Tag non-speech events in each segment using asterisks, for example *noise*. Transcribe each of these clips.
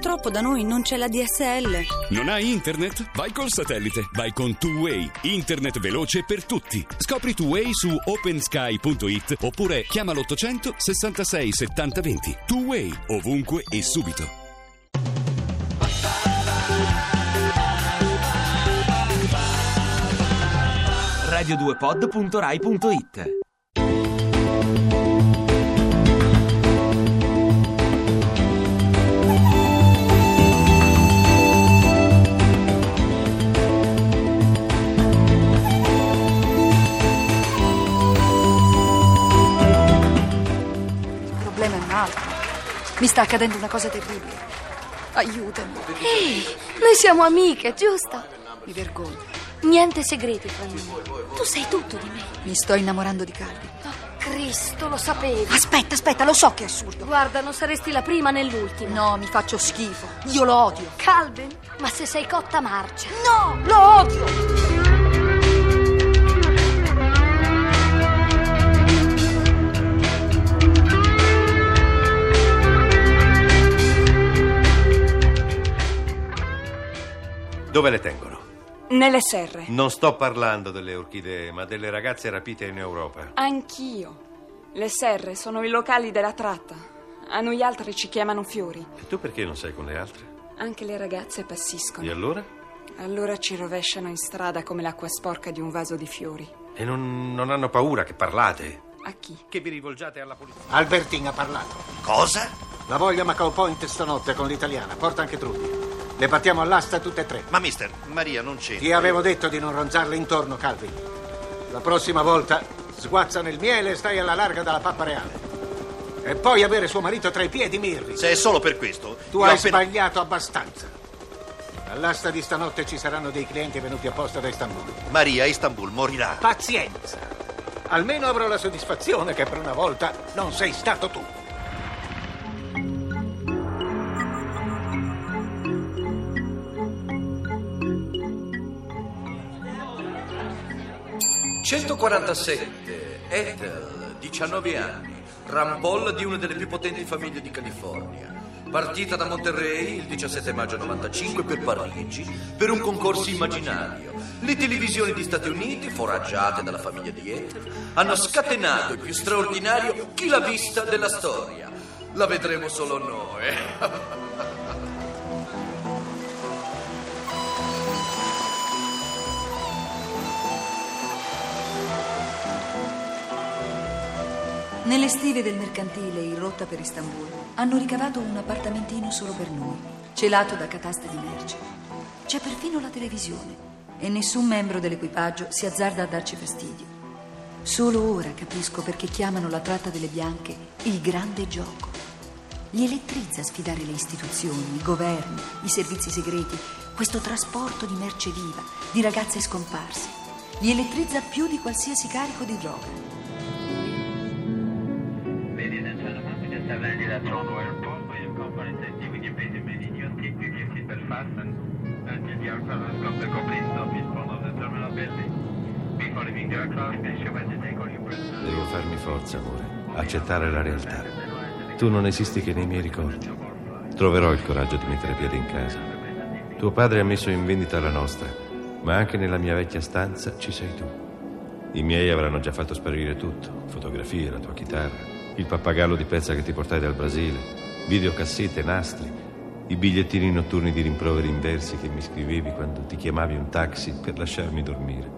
Purtroppo da noi non c'è la DSL. Non hai internet? Vai col satellite. Vai con Two Way. Internet veloce per tutti. Scopri Two Way su opensky.it oppure chiama l'800 66 70 20. Two Way. Ovunque e subito. radio2pod.rai.it altro. Mi sta accadendo una cosa terribile. Aiutami. Ehi, noi siamo amiche, giusto? Mi vergogno. Niente segreti tra noi. Tu sai tutto di me. Mi sto innamorando di Calvi. Oh, Cristo, lo sapevi. Aspetta, aspetta, lo so che è assurdo. Guarda, non saresti la prima né l'ultima. No, mi faccio schifo. Io lo odio. Calvin, ma se sei cotta marcia. No, lo odio. Dove le tengono? Nelle serre. Non sto parlando delle orchidee, ma delle ragazze rapite in Europa. Anch'io. Le serre sono i locali della tratta. A noi altri ci chiamano fiori. E tu perché non sei con le altre? Anche le ragazze passiscono. E allora? Allora ci rovesciano in strada come l'acqua sporca di un vaso di fiori. E non, non hanno paura che parlate? A chi? Che vi rivolgiate alla polizia? Albertin ha parlato. Cosa? La voglio a Macao Point stanotte con l'italiana. Porta anche Trudy. Le battiamo all'asta tutte e tre. Ma mister, Maria non c'entra. Ti avevo detto di non ronzarle intorno, Calvin. La prossima volta sguazza nel miele e stai alla larga dalla pappa reale. E poi avere suo marito tra i piedi, Mirri. Se è solo per questo. Tu hai appena- sbagliato abbastanza. All'asta di stanotte ci saranno dei clienti venuti apposta da Istanbul. Maria Istanbul morirà. Pazienza. Almeno avrò la soddisfazione che per una volta non sei stato tu. «147, Ethel, 19 anni, rampolla di una delle più potenti famiglie di California. Partita da Monterrey il 17 maggio 95 per Parigi per un concorso immaginario. Le televisioni di Stati Uniti, foraggiate dalla famiglia di Ethel, hanno scatenato il più straordinario chi l'ha vista della storia. La vedremo solo noi. *laughs* Nelle stive del mercantile in rotta per Istanbul hanno ricavato un appartamentino solo per noi, celato da cataste di merci. C'è perfino la televisione e nessun membro dell'equipaggio si azzarda a darci fastidio. Solo ora capisco perché chiamano la tratta delle bianche il grande gioco. Li elettrizza sfidare le istituzioni, i governi, i servizi segreti, questo trasporto di merce viva, di ragazze scomparse. Li elettrizza più di qualsiasi carico di droga. Toronto Airport. Your comfort and safety, we can remain in your seat with your seatbelt fastened until the aircraft has come to complete stop in front of the terminal building. Before leaving the aircraft, please show to take all your personal... Devo farmi forza, amore. Accettare la realtà. Tu non esisti che nei miei ricordi. Troverò il coraggio di mettere piede in casa. Tuo padre ha messo in vendita la nostra, ma anche nella mia vecchia stanza ci sei tu. I miei avranno già fatto sparire tutto: fotografie, la tua chitarra, il pappagallo di pezza che ti portai dal Brasile, videocassette, nastri, i bigliettini notturni di rimproveri in versi che mi scrivevi quando ti chiamavi un taxi per lasciarmi dormire.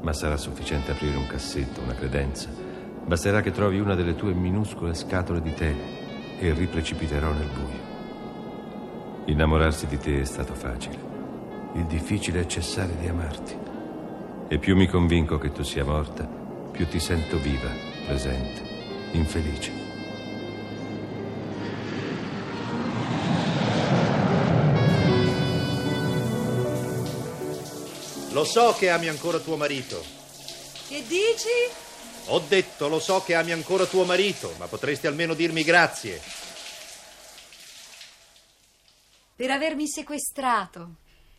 Ma sarà sufficiente aprire un cassetto, una credenza. Basterà che trovi una delle tue minuscole scatole di tè e riprecipiterò nel buio. Innamorarsi di te è stato facile. Il difficile è cessare di amarti. E più mi convinco che tu sia morta, più ti sento viva, presente, infelice. Lo so che ami ancora tuo marito. Che dici? Ho detto, lo so che ami ancora tuo marito, ma potresti almeno dirmi grazie. Per avermi sequestrato,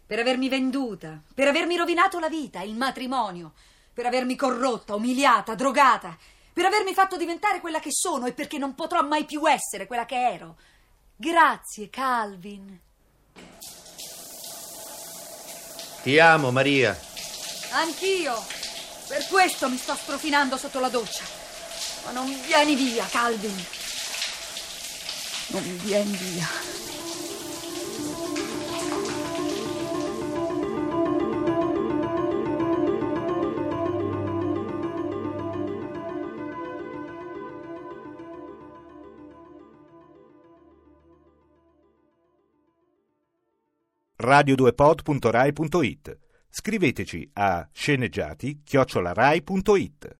per avermi venduta, per avermi rovinato la vita, il matrimonio, per avermi corrotta, umiliata, drogata, per avermi fatto diventare quella che sono e perché non potrò mai più essere quella che ero. Grazie, Calvin. Ti amo, Maria. Anch'io. Per questo mi sto strofinando sotto la doccia. Ma non vieni via, Calvin. Non vieni via. radio2pod.rai.it. Scriveteci a sceneggiati-rai.it.